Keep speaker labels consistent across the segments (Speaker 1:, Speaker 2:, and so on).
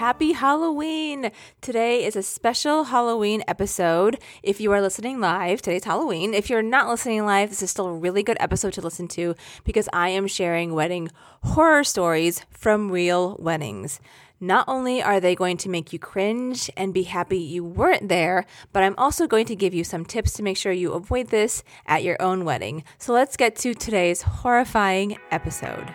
Speaker 1: happy Halloween! Today is a special Halloween episode. If you are listening live, today's Halloween. If you're not listening live, this is still a really good episode to listen to because I am sharing wedding horror stories from real weddings. Not only are they going to make you cringe and be happy you weren't there, but I'm also going to give you some tips to make sure you avoid this at your own wedding. So let's get to today's horrifying episode.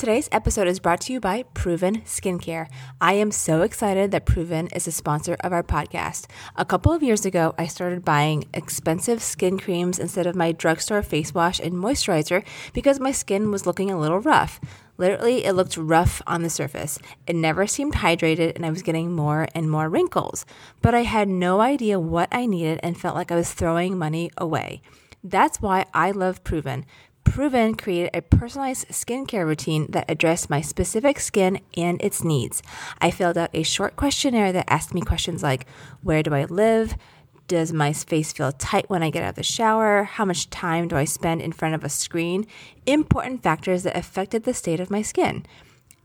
Speaker 1: Today's episode is brought to you by Proven Skincare. I am so excited that Proven is a sponsor of our podcast. A couple of years ago, I started buying expensive skin creams instead of my drugstore face wash and moisturizer because my skin was looking a little rough. Literally, it looked rough on the surface. It never seemed hydrated, and I was getting more and more wrinkles. But I had no idea what I needed and felt like I was throwing money away. That's why I love Proven. Proven created a personalized skincare routine that addressed my specific skin and its needs. I filled out a short questionnaire that asked me questions like Where do I live? Does my face feel tight when I get out of the shower? How much time do I spend in front of a screen? Important factors that affected the state of my skin.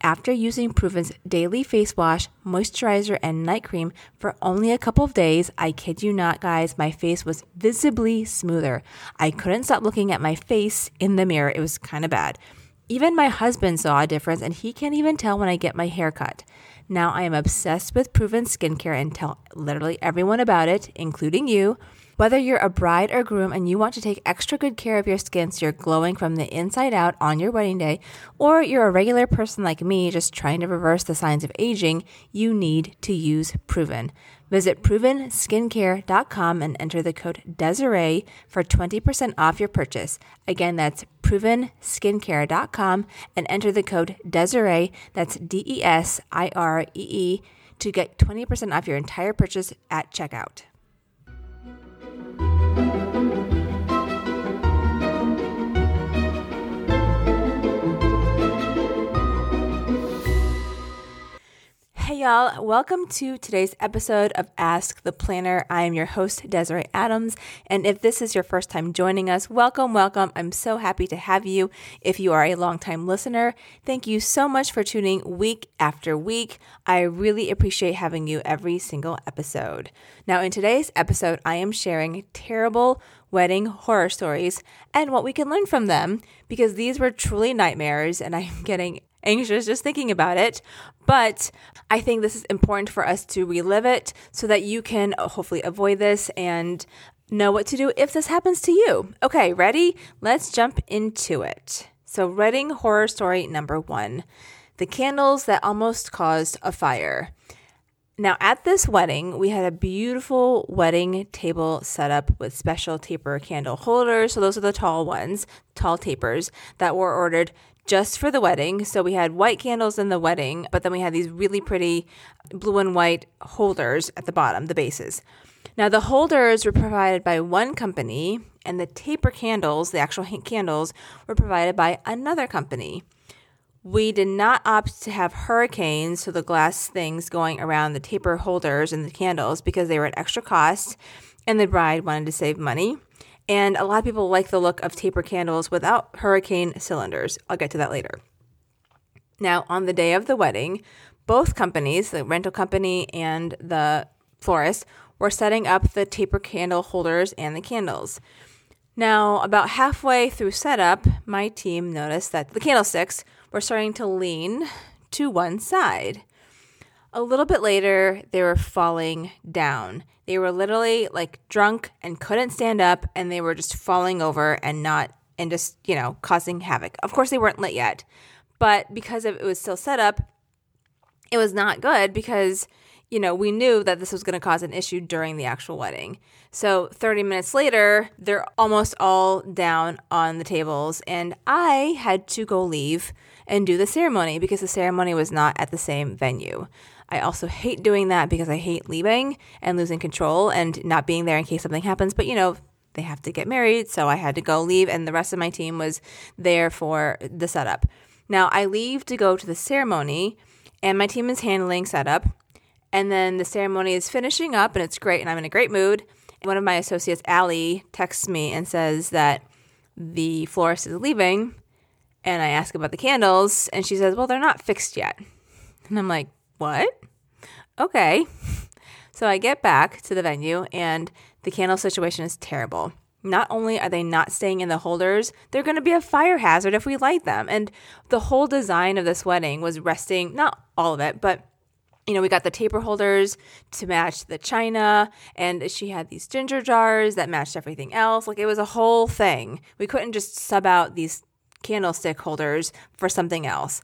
Speaker 1: After using Proven's daily face wash, moisturizer, and night cream for only a couple of days, I kid you not, guys, my face was visibly smoother. I couldn't stop looking at my face in the mirror. It was kind of bad. Even my husband saw a difference, and he can't even tell when I get my hair cut. Now I am obsessed with Proven skincare and tell literally everyone about it, including you. Whether you're a bride or groom and you want to take extra good care of your skin so you're glowing from the inside out on your wedding day, or you're a regular person like me just trying to reverse the signs of aging, you need to use Proven. Visit provenskincare.com and enter the code Desiree for 20% off your purchase. Again, that's provenskincare.com and enter the code Desiree, that's D E S I R E E, to get 20% off your entire purchase at checkout. Y'all, welcome to today's episode of Ask the Planner. I am your host, Desiree Adams, and if this is your first time joining us, welcome, welcome. I'm so happy to have you. If you are a longtime listener, thank you so much for tuning week after week. I really appreciate having you every single episode. Now, in today's episode, I am sharing terrible wedding horror stories and what we can learn from them because these were truly nightmares, and I'm getting anxious just thinking about it. But I think this is important for us to relive it so that you can uh, hopefully avoid this and know what to do if this happens to you. Okay, ready? Let's jump into it. So, wedding horror story number one the candles that almost caused a fire. Now, at this wedding, we had a beautiful wedding table set up with special taper candle holders. So, those are the tall ones, tall tapers that were ordered just for the wedding. So we had white candles in the wedding, but then we had these really pretty blue and white holders at the bottom, the bases. Now, the holders were provided by one company, and the taper candles, the actual candles, were provided by another company. We did not opt to have hurricanes, so the glass things going around the taper holders and the candles, because they were an extra cost, and the bride wanted to save money. And a lot of people like the look of taper candles without hurricane cylinders. I'll get to that later. Now, on the day of the wedding, both companies, the rental company and the florist, were setting up the taper candle holders and the candles. Now, about halfway through setup, my team noticed that the candlesticks were starting to lean to one side. A little bit later, they were falling down. They were literally like drunk and couldn't stand up, and they were just falling over and not, and just, you know, causing havoc. Of course, they weren't lit yet, but because it was still set up, it was not good because, you know, we knew that this was going to cause an issue during the actual wedding. So 30 minutes later, they're almost all down on the tables, and I had to go leave and do the ceremony because the ceremony was not at the same venue. I also hate doing that because I hate leaving and losing control and not being there in case something happens. But you know, they have to get married, so I had to go leave, and the rest of my team was there for the setup. Now I leave to go to the ceremony, and my team is handling setup. And then the ceremony is finishing up, and it's great, and I'm in a great mood. One of my associates, Allie, texts me and says that the florist is leaving. And I ask about the candles, and she says, Well, they're not fixed yet. And I'm like, What? Okay. So I get back to the venue, and the candle situation is terrible. Not only are they not staying in the holders, they're going to be a fire hazard if we light them. And the whole design of this wedding was resting, not all of it, but you know, we got the taper holders to match the china, and she had these ginger jars that matched everything else. Like it was a whole thing. We couldn't just sub out these candlestick holders for something else.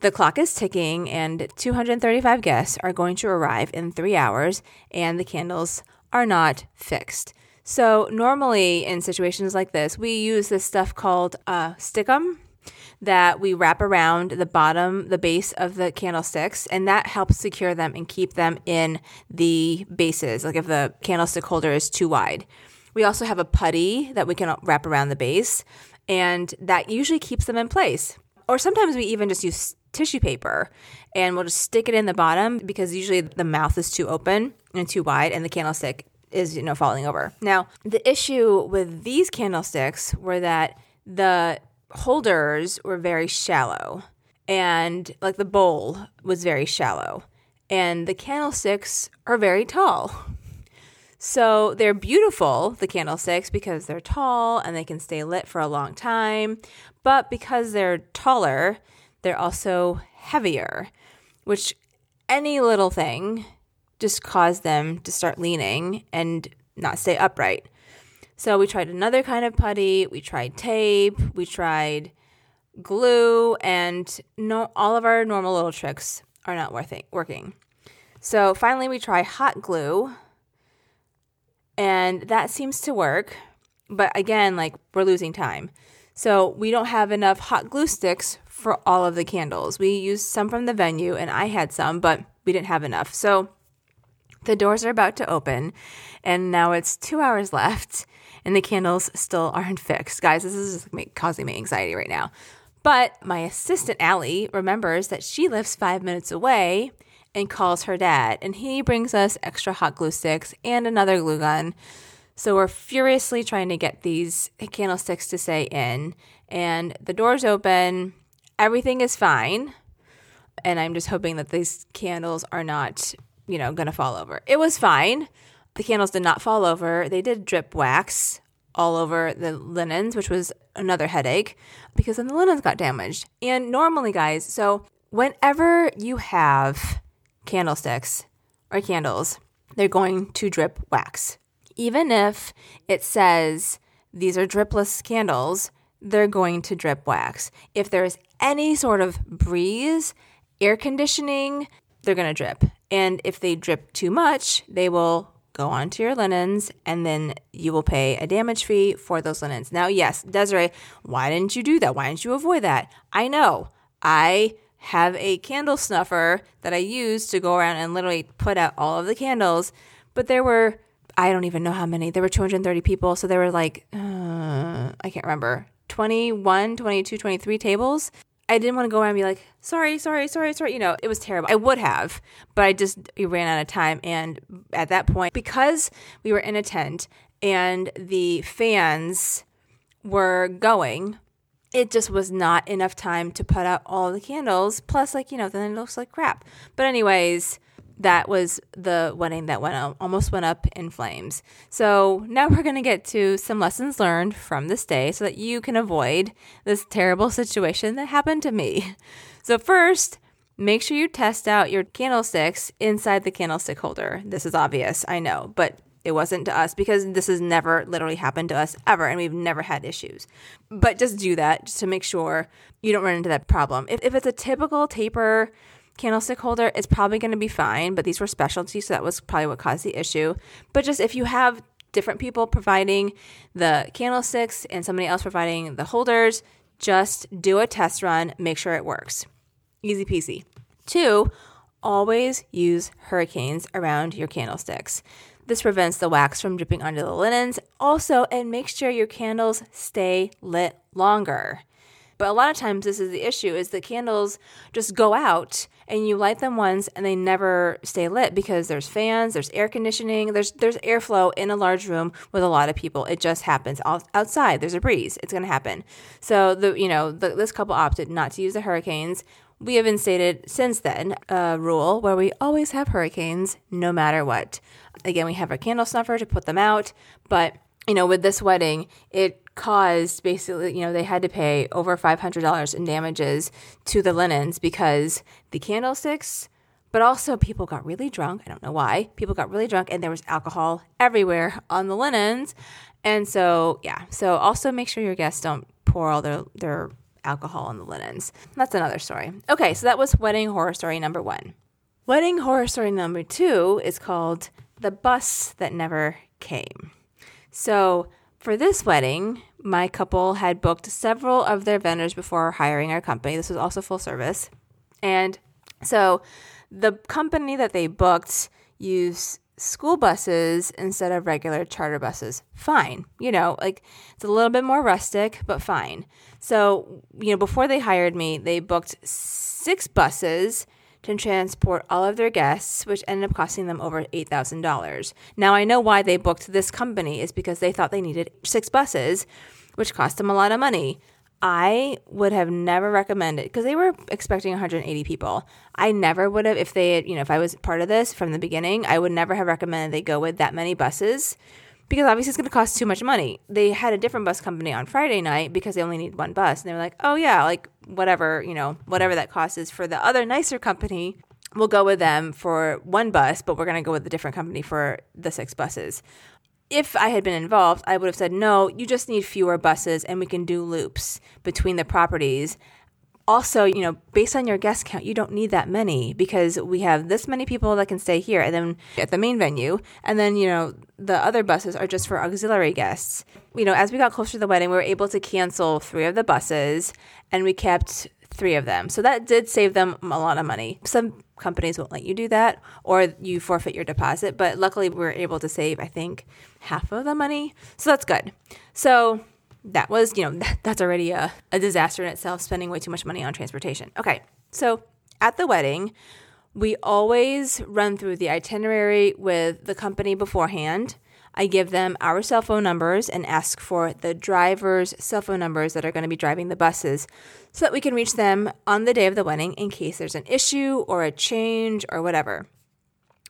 Speaker 1: The clock is ticking, and 235 guests are going to arrive in three hours, and the candles are not fixed. So, normally in situations like this, we use this stuff called stickum that we wrap around the bottom, the base of the candlesticks, and that helps secure them and keep them in the bases, like if the candlestick holder is too wide. We also have a putty that we can wrap around the base, and that usually keeps them in place. Or sometimes we even just use tissue paper and we'll just stick it in the bottom because usually the mouth is too open and too wide and the candlestick is you know falling over. Now, the issue with these candlesticks were that the holders were very shallow and like the bowl was very shallow and the candlesticks are very tall. So they're beautiful, the candlesticks, because they're tall and they can stay lit for a long time. But because they're taller, they're also heavier, which any little thing just caused them to start leaning and not stay upright. So we tried another kind of putty, we tried tape, we tried glue, and no all of our normal little tricks are not worth it, working. So finally we try hot glue and that seems to work. But again, like we're losing time. So we don't have enough hot glue sticks for all of the candles. We used some from the venue and I had some, but we didn't have enough. So the doors are about to open and now it's two hours left and the candles still aren't fixed. Guys, this is causing me anxiety right now. But my assistant, Allie, remembers that she lives five minutes away and calls her dad, and he brings us extra hot glue sticks and another glue gun. So we're furiously trying to get these candlesticks to stay in, and the doors open. Everything is fine, and I'm just hoping that these candles are not, you know, gonna fall over. It was fine. The candles did not fall over. They did drip wax all over the linens, which was another headache because then the linens got damaged. And normally, guys, so whenever you have candlesticks or candles, they're going to drip wax. Even if it says these are dripless candles, they're going to drip wax. If there's any sort of breeze, air conditioning, they're going to drip. And if they drip too much, they will go onto your linens and then you will pay a damage fee for those linens. Now, yes, Desiree, why didn't you do that? Why didn't you avoid that? I know. I have a candle snuffer that I use to go around and literally put out all of the candles. But there were, I don't even know how many, there were 230 people. So there were like, uh, I can't remember, 21, 22, 23 tables. I didn't want to go around and be like, sorry, sorry, sorry, sorry. You know, it was terrible. I would have, but I just ran out of time. And at that point, because we were in a tent and the fans were going, it just was not enough time to put out all the candles. Plus, like, you know, then it looks like crap. But, anyways, that was the wedding that went almost went up in flames. So now we're going to get to some lessons learned from this day so that you can avoid this terrible situation that happened to me. So first, make sure you test out your candlesticks inside the candlestick holder. This is obvious, I know, but it wasn't to us because this has never literally happened to us ever and we've never had issues. But just do that just to make sure you don't run into that problem. If, if it's a typical taper candlestick holder, it's probably going to be fine, but these were specialty, so that was probably what caused the issue. But just if you have different people providing the candlesticks and somebody else providing the holders, just do a test run, make sure it works. Easy peasy. Two, always use hurricanes around your candlesticks. This prevents the wax from dripping onto the linens. Also, and make sure your candles stay lit longer. But a lot of times this is the issue is the candles just go out and you light them once and they never stay lit because there's fans, there's air conditioning, there's there's airflow in a large room with a lot of people. It just happens outside. There's a breeze. It's going to happen. So the you know, the, this couple opted not to use the hurricanes. We have instated since then a rule where we always have hurricanes no matter what. Again, we have a candle snuffer to put them out, but you know, with this wedding, it caused basically, you know, they had to pay over $500 in damages to the linens because the candlesticks, but also people got really drunk. I don't know why. People got really drunk and there was alcohol everywhere on the linens. And so, yeah. So also make sure your guests don't pour all their, their alcohol on the linens. That's another story. Okay, so that was wedding horror story number one. Wedding horror story number two is called The Bus That Never Came. So, for this wedding, my couple had booked several of their vendors before hiring our company. This was also full service. And so the company that they booked used school buses instead of regular charter buses. Fine. You know, like it's a little bit more rustic, but fine. So, you know, before they hired me, they booked six buses to transport all of their guests, which ended up costing them over $8,000. Now, I know why they booked this company is because they thought they needed six buses, which cost them a lot of money. I would have never recommended because they were expecting 180 people. I never would have, if they had, you know, if I was part of this from the beginning, I would never have recommended they go with that many buses because obviously it's going to cost too much money. They had a different bus company on Friday night because they only need one bus. And they were like, oh, yeah, like whatever, you know, whatever that cost is for the other nicer company, we'll go with them for one bus, but we're going to go with a different company for the six buses. If I had been involved, I would have said, no, you just need fewer buses and we can do loops between the properties also, you know, based on your guest count, you don't need that many because we have this many people that can stay here and then at the main venue. And then, you know, the other buses are just for auxiliary guests. You know, as we got closer to the wedding, we were able to cancel three of the buses and we kept three of them. So that did save them a lot of money. Some companies won't let you do that or you forfeit your deposit, but luckily we were able to save, I think, half of the money. So that's good. So that was, you know, that's already a, a disaster in itself, spending way too much money on transportation. Okay, so at the wedding, we always run through the itinerary with the company beforehand. I give them our cell phone numbers and ask for the driver's cell phone numbers that are going to be driving the buses so that we can reach them on the day of the wedding in case there's an issue or a change or whatever.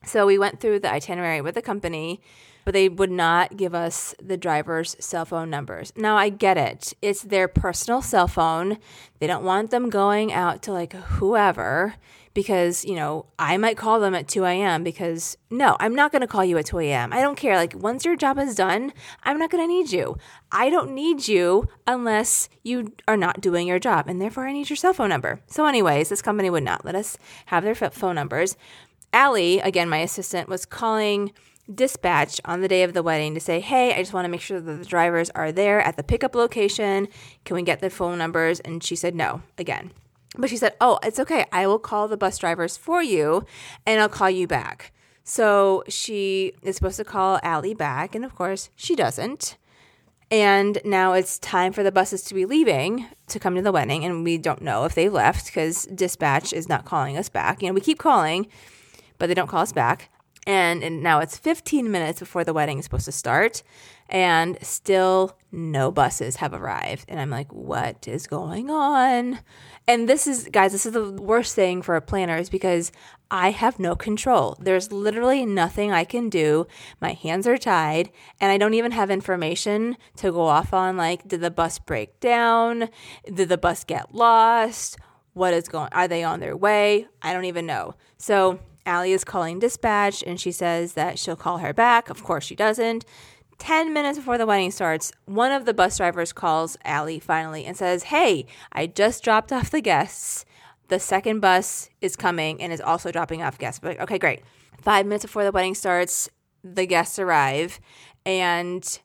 Speaker 1: So we went through the itinerary with the company but they would not give us the driver's cell phone numbers. Now, I get it. It's their personal cell phone. They don't want them going out to like whoever because, you know, I might call them at 2 a.m. because no, I'm not going to call you at 2 a.m. I don't care. Like, once your job is done, I'm not going to need you. I don't need you unless you are not doing your job, and therefore I need your cell phone number. So, anyways, this company would not let us have their phone numbers. Allie, again, my assistant, was calling dispatch on the day of the wedding to say, hey, I just want to make sure that the drivers are there at the pickup location. Can we get the phone numbers? And she said no again. But she said, oh, it's okay. I will call the bus drivers for you and I'll call you back. So she is supposed to call Allie back. And of course, she doesn't. And now it's time for the buses to be leaving to come to the wedding. And we don't know if they've left because dispatch is not calling us back. You know, we keep calling, but they don't call us back. And, and now it's 15 minutes before the wedding is supposed to start, and still no buses have arrived. And I'm like, what is going on? And this is, guys, this is the worst thing for a planner is because I have no control. There's literally nothing I can do. My hands are tied, and I don't even have information to go off on. Like, did the bus break down? Did the bus get lost? What is going? Are they on their way? I don't even know. So Allie is calling dispatch and she says that she'll call her back. Of course, she doesn't. 10 minutes before the wedding starts, one of the bus drivers calls Allie finally and says, Hey, I just dropped off the guests. the second bus is coming and is also dropping off guests. But okay, great. Five minutes before the wedding starts, the guests arrive and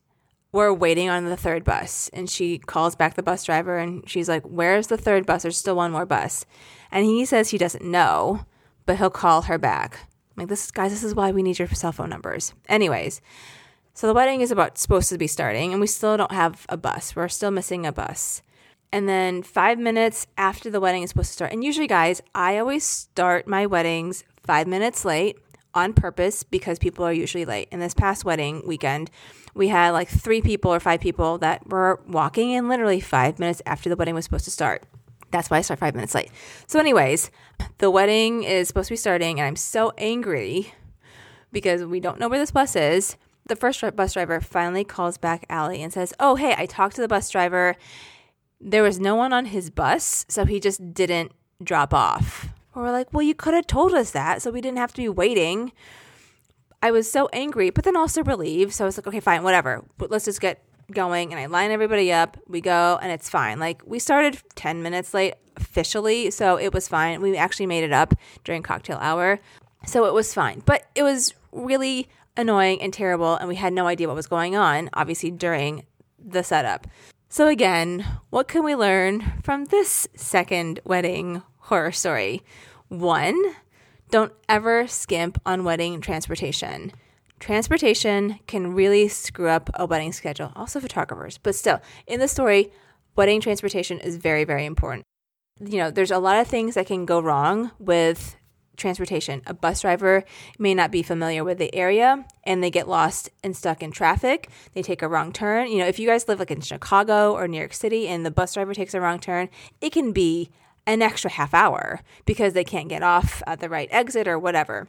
Speaker 1: we're waiting on the third bus. And she calls back the bus driver and she's like, Where's the third bus? There's still one more bus. And he says he doesn't know, but he'll call her back. I'm like, this guys, this is why we need your cell phone numbers. Anyways, so the wedding is about supposed to be starting, and we still don't have a bus. We're still missing a bus. And then five minutes after the wedding is supposed to start, and usually, guys, I always start my weddings five minutes late on purpose because people are usually late. In this past wedding weekend, we had like three people or five people that were walking in literally five minutes after the wedding was supposed to start. That's why I start five minutes late. So, anyways, the wedding is supposed to be starting, and I'm so angry because we don't know where this bus is. The first bus driver finally calls back Allie and says, Oh, hey, I talked to the bus driver. There was no one on his bus, so he just didn't drop off. we're like, Well, you could have told us that so we didn't have to be waiting. I was so angry, but then also relieved. So I was like, Okay, fine, whatever. Let's just get going and I line everybody up. We go and it's fine. Like we started 10 minutes late officially, so it was fine. We actually made it up during cocktail hour. So it was fine. But it was really annoying and terrible and we had no idea what was going on obviously during the setup. So again, what can we learn from this second wedding horror story? 1. Don't ever skimp on wedding transportation. Transportation can really screw up a wedding schedule, also photographers, but still, in the story, wedding transportation is very, very important. You know, there's a lot of things that can go wrong with transportation. A bus driver may not be familiar with the area and they get lost and stuck in traffic. They take a wrong turn. You know, if you guys live like in Chicago or New York City and the bus driver takes a wrong turn, it can be an extra half hour because they can't get off at the right exit or whatever.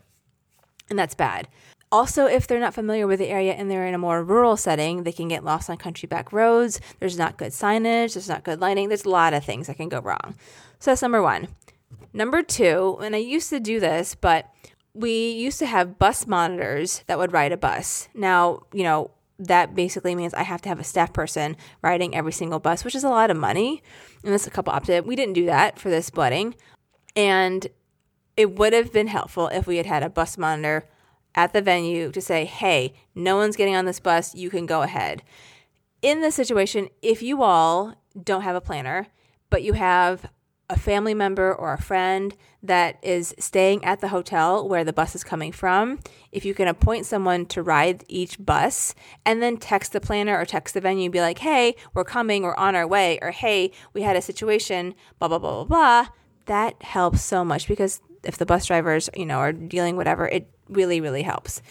Speaker 1: And that's bad. Also, if they're not familiar with the area and they're in a more rural setting, they can get lost on country back roads. There's not good signage, there's not good lighting, there's a lot of things that can go wrong. So that's number one. Number two, and I used to do this, but we used to have bus monitors that would ride a bus. Now, you know, that basically means I have to have a staff person riding every single bus, which is a lot of money. And that's a couple opted. We didn't do that for this wedding. And it would have been helpful if we had had a bus monitor at the venue to say, hey, no one's getting on this bus, you can go ahead. In this situation, if you all don't have a planner, but you have a family member or a friend that is staying at the hotel where the bus is coming from, if you can appoint someone to ride each bus and then text the planner or text the venue and be like, hey, we're coming, we're on our way, or hey, we had a situation, blah, blah, blah, blah, blah, that helps so much because if the bus drivers, you know, are dealing whatever, it really, really helps.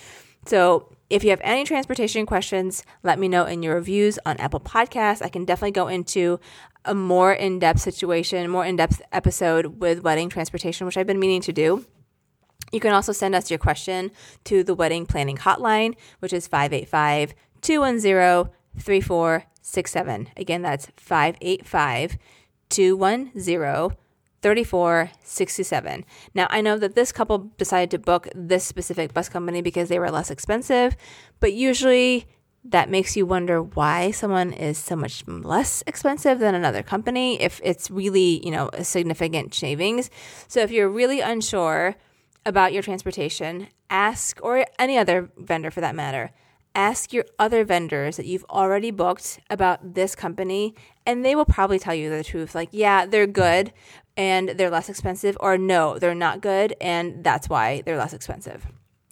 Speaker 1: So if you have any transportation questions, let me know in your reviews on Apple Podcasts. I can definitely go into a more in depth situation, more in depth episode with wedding transportation, which I've been meaning to do. You can also send us your question to the wedding planning hotline, which is 585 210 3467. Again, that's 585 210 3467. Now, I know that this couple decided to book this specific bus company because they were less expensive, but usually that makes you wonder why someone is so much less expensive than another company if it's really, you know, a significant savings. So if you're really unsure about your transportation, ask or any other vendor for that matter, ask your other vendors that you've already booked about this company and they will probably tell you the truth like yeah they're good and they're less expensive, or no, they're not good and that's why they're less expensive.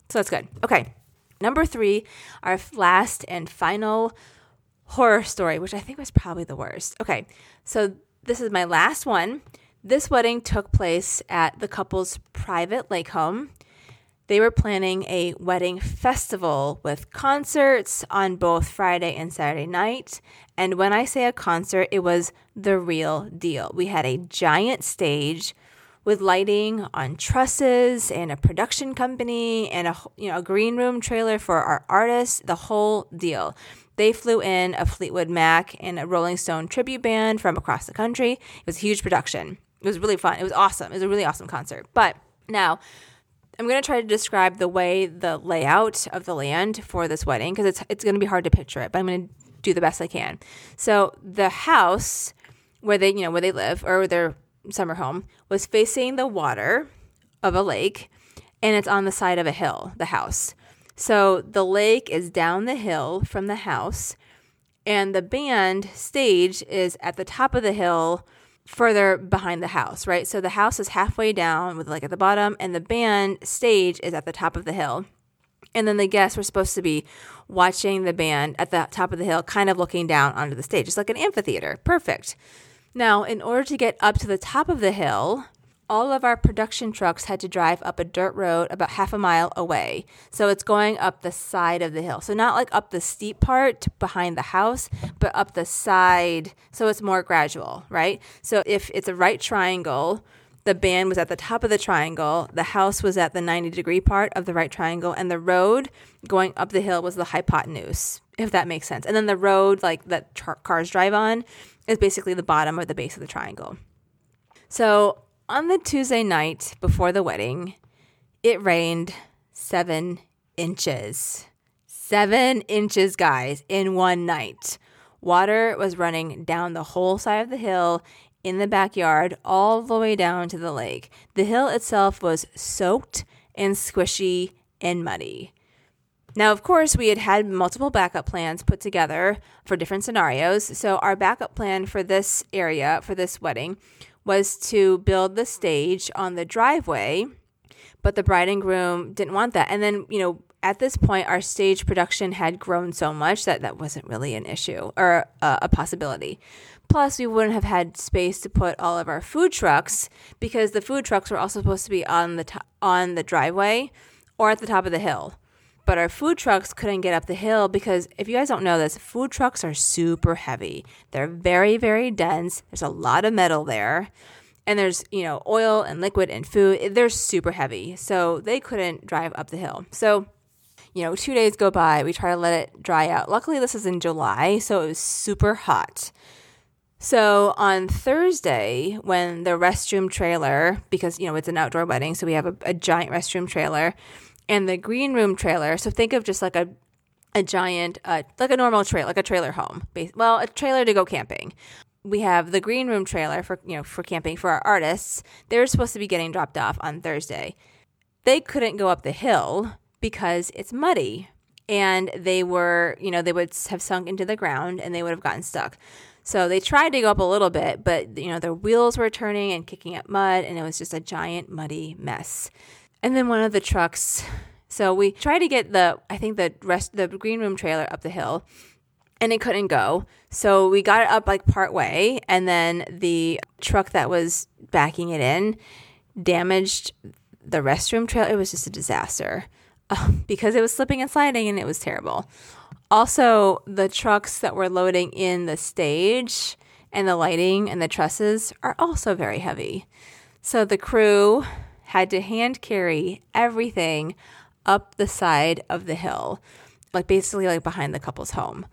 Speaker 1: So that's good. Okay. Number three, our last and final horror story, which I think was probably the worst. Okay. So this is my last one. This wedding took place at the couple's private lake home. They were planning a wedding festival with concerts on both Friday and Saturday night. And when I say a concert, it was the real deal. We had a giant stage with lighting on trusses and a production company and a you know a green room trailer for our artists, the whole deal. They flew in a Fleetwood Mac and a Rolling Stone tribute band from across the country. It was a huge production. It was really fun. It was awesome. It was a really awesome concert. But now I'm going to try to describe the way the layout of the land for this wedding because it's it's going to be hard to picture it, but I'm going to do the best I can. So the house where they, you know, where they live or their summer home was facing the water of a lake and it's on the side of a hill, the house. So the lake is down the hill from the house and the band stage is at the top of the hill further behind the house, right? So the house is halfway down with like at the bottom and the band stage is at the top of the hill. And then the guests were supposed to be watching the band at the top of the hill, kind of looking down onto the stage. It's like an amphitheater. Perfect. Now, in order to get up to the top of the hill, all of our production trucks had to drive up a dirt road about half a mile away. So it's going up the side of the hill. So not like up the steep part behind the house, but up the side. So it's more gradual, right? So if it's a right triangle, the band was at the top of the triangle, the house was at the 90 degree part of the right triangle, and the road going up the hill was the hypotenuse, if that makes sense. And then the road, like that tar- cars drive on, is basically the bottom or the base of the triangle. So on the Tuesday night before the wedding, it rained seven inches. Seven inches, guys, in one night. Water was running down the whole side of the hill in the backyard all the way down to the lake. The hill itself was soaked and squishy and muddy. Now, of course, we had had multiple backup plans put together for different scenarios. So, our backup plan for this area, for this wedding, was to build the stage on the driveway, but the bride and groom didn't want that. And then, you know, at this point, our stage production had grown so much that that wasn't really an issue or uh, a possibility. Plus, we wouldn't have had space to put all of our food trucks because the food trucks were also supposed to be on the on the driveway or at the top of the hill. But our food trucks couldn't get up the hill because if you guys don't know this, food trucks are super heavy. They're very very dense. There's a lot of metal there. And there's, you know, oil and liquid and food. They're super heavy. So they couldn't drive up the hill. So you know, two days go by, we try to let it dry out. Luckily, this is in July, so it was super hot. So on Thursday, when the restroom trailer, because you know it's an outdoor wedding, so we have a, a, giant restroom trailer, and the green room trailer. So think of just like a a giant, uh, like a normal trailer, like a trailer home. Well, a trailer to go camping. We have the green room trailer for you know for camping for our artists. They're supposed to be getting dropped off on Thursday. They couldn't go up the hill because it's muddy, and they were you know they would have sunk into the ground and they would have gotten stuck. So they tried to go up a little bit, but you know their wheels were turning and kicking up mud, and it was just a giant muddy mess. And then one of the trucks. So we tried to get the I think the rest the green room trailer up the hill, and it couldn't go. So we got it up like part way, and then the truck that was backing it in damaged the restroom trailer. It was just a disaster uh, because it was slipping and sliding, and it was terrible. Also, the trucks that were loading in the stage and the lighting and the trusses are also very heavy. So the crew had to hand carry everything up the side of the hill, like basically like behind the couple's home.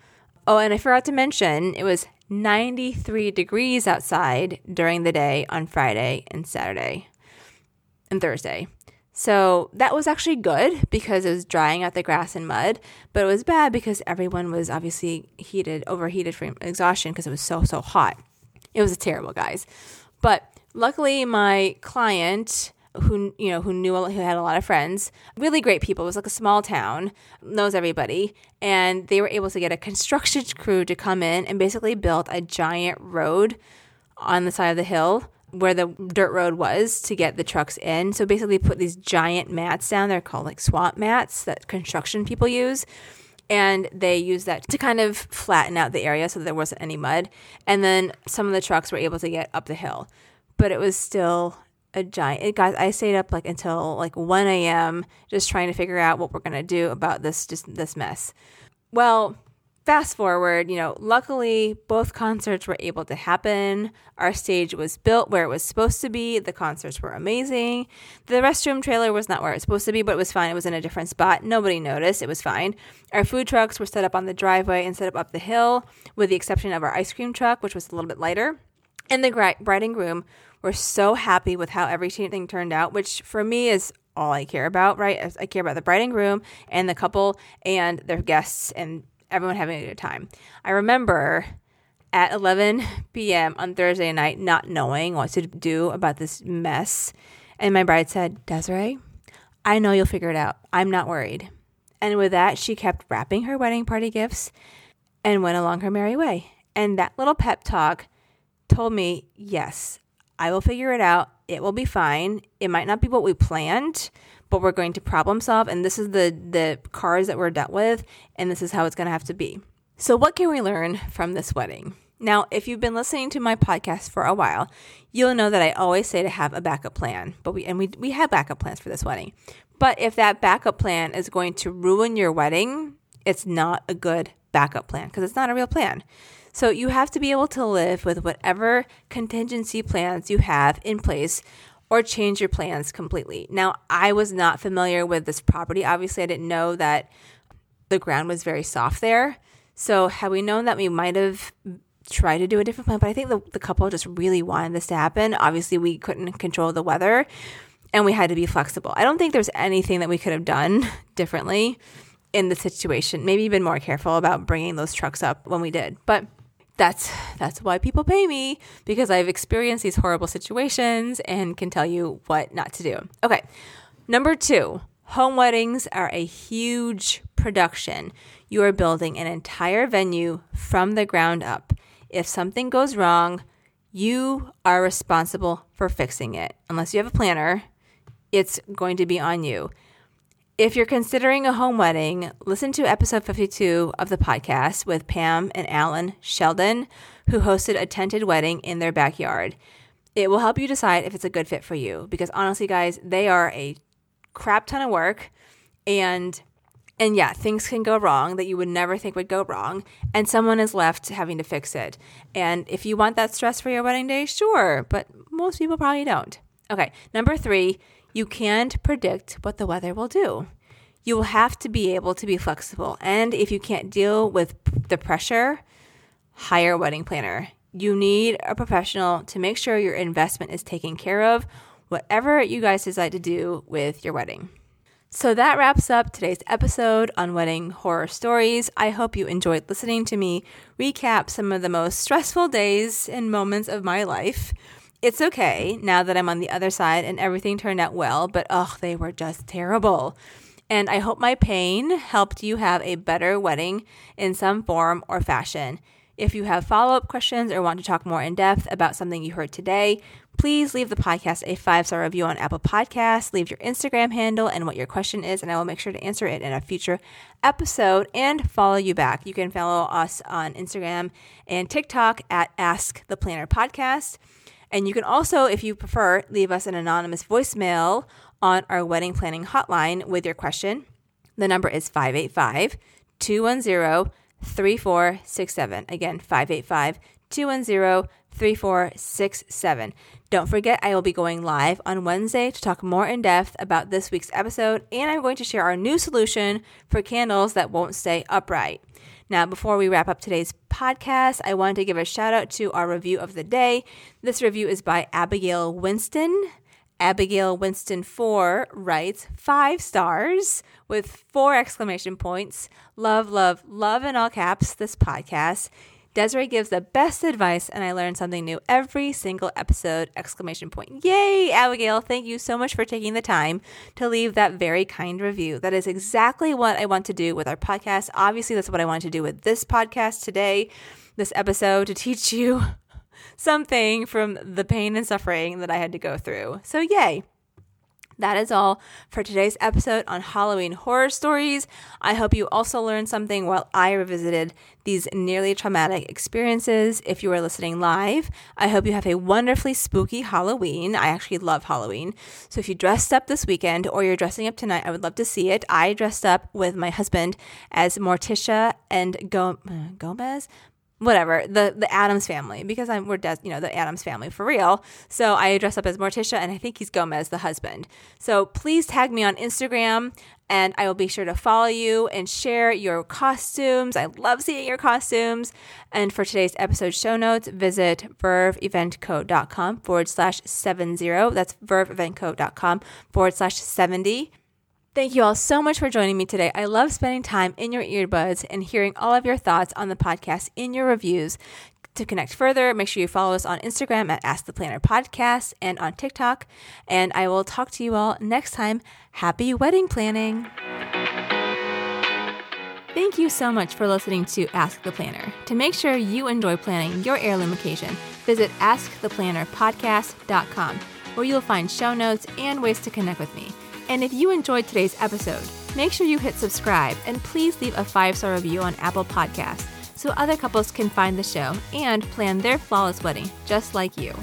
Speaker 1: Oh, and I forgot to mention it was 93 degrees outside during the day on Friday and Saturday and Thursday. So that was actually good because it was drying out the grass and mud, but it was bad because everyone was obviously heated, overheated from exhaustion because it was so, so hot. It was terrible, guys. But luckily, my client who you know who knew who had a lot of friends really great people it was like a small town knows everybody and they were able to get a construction crew to come in and basically build a giant road on the side of the hill where the dirt road was to get the trucks in. So basically, put these giant mats down. They're called like swamp mats that construction people use. And they use that to kind of flatten out the area so there wasn't any mud. And then some of the trucks were able to get up the hill. But it was still a giant. It, guys, I stayed up like until like 1 a.m. just trying to figure out what we're going to do about this, just this mess. Well, fast forward, you know, luckily both concerts were able to happen. Our stage was built where it was supposed to be. The concerts were amazing. The restroom trailer was not where it was supposed to be, but it was fine. It was in a different spot. Nobody noticed. It was fine. Our food trucks were set up on the driveway and set up up the hill, with the exception of our ice cream truck, which was a little bit lighter. And the bride and groom were so happy with how everything turned out, which for me is all I care about, right? I care about the bride and groom and the couple and their guests and everyone having a good time. I remember at 11 p.m. on Thursday night, not knowing what to do about this mess. And my bride said, Desiree, I know you'll figure it out. I'm not worried. And with that, she kept wrapping her wedding party gifts and went along her merry way. And that little pep talk told me, yes, I will figure it out. It will be fine. It might not be what we planned, but we're going to problem solve. And this is the, the cards that we're dealt with, and this is how it's going to have to be. So, what can we learn from this wedding? Now, if you've been listening to my podcast for a while, you'll know that I always say to have a backup plan. But we and we we have backup plans for this wedding. But if that backup plan is going to ruin your wedding, it's not a good backup plan because it's not a real plan. So you have to be able to live with whatever contingency plans you have in place or change your plans completely. Now, I was not familiar with this property. Obviously, I didn't know that the ground was very soft there. So, had we known that, we might have tried to do a different plan. But I think the, the couple just really wanted this to happen. Obviously, we couldn't control the weather and we had to be flexible. I don't think there's anything that we could have done differently in the situation. Maybe been more careful about bringing those trucks up when we did. But that's that's why people pay me because I've experienced these horrible situations and can tell you what not to do. Okay. Number 2, home weddings are a huge production. You are building an entire venue from the ground up. If something goes wrong, you are responsible for fixing it. Unless you have a planner, it's going to be on you. If you're considering a home wedding, listen to episode 52 of the podcast with Pam and Alan Sheldon, who hosted a tented wedding in their backyard. It will help you decide if it's a good fit for you because honestly, guys, they are a crap ton of work and and yeah, things can go wrong that you would never think would go wrong, and someone is left having to fix it. And if you want that stress for your wedding day, sure, but most people probably don't. Okay, number three, you can't predict what the weather will do. You will have to be able to be flexible. And if you can't deal with the pressure, hire a wedding planner. You need a professional to make sure your investment is taken care of, whatever you guys decide to do with your wedding. So that wraps up today's episode on wedding horror stories. I hope you enjoyed listening to me recap some of the most stressful days and moments of my life it's okay now that I'm on the other side and everything turned out well, but oh, they were just terrible. And I hope my pain helped you have a better wedding in some form or fashion. If you have follow up questions or want to talk more in depth about something you heard today, please leave the podcast a five star review on Apple Podcasts. Leave your Instagram handle and what your question is, and I will make sure to answer it in a future episode and follow you back. You can follow us on Instagram and TikTok at Ask the Planner Podcast. And you can also, if you prefer, leave us an anonymous voicemail on our wedding planning hotline with your question. The number is 585 210 3467. Again, 585 210 3467. Don't forget, I will be going live on Wednesday to talk more in depth about this week's episode, and I'm going to share our new solution for candles that won't stay upright. Now, before we wrap up today's podcast, I wanted to give a shout out to our review of the day. This review is by Abigail Winston. Abigail Winston 4 writes five stars with four exclamation points. Love, love, love in all caps this podcast. Desiree gives the best advice, and I learn something new every single episode! Exclamation point. Yay, Abigail! Thank you so much for taking the time to leave that very kind review. That is exactly what I want to do with our podcast. Obviously, that's what I want to do with this podcast today, this episode, to teach you something from the pain and suffering that I had to go through. So, yay! That is all for today's episode on Halloween horror stories. I hope you also learned something while I revisited these nearly traumatic experiences. If you are listening live, I hope you have a wonderfully spooky Halloween. I actually love Halloween. So if you dressed up this weekend or you're dressing up tonight, I would love to see it. I dressed up with my husband as Morticia and Go- uh, Gomez whatever the the Addams family because I'm we're des- you know the Adams family for real. So I dress up as Morticia and I think he's Gomez the husband. So please tag me on Instagram and I will be sure to follow you and share your costumes. I love seeing your costumes. And for today's episode show notes, visit verveeventco.com forward slash 70. That's verveeventco.com forward slash 70. Thank you all so much for joining me today. I love spending time in your earbuds and hearing all of your thoughts on the podcast in your reviews. To connect further, make sure you follow us on Instagram at Ask the Planner Podcast and on TikTok. And I will talk to you all next time. Happy wedding planning! Thank you so much for listening to Ask the Planner. To make sure you enjoy planning your heirloom occasion, visit AskThePlannerPodcast.com, where you'll find show notes and ways to connect with me. And if you enjoyed today's episode, make sure you hit subscribe and please leave a five star review on Apple Podcasts so other couples can find the show and plan their flawless wedding just like you.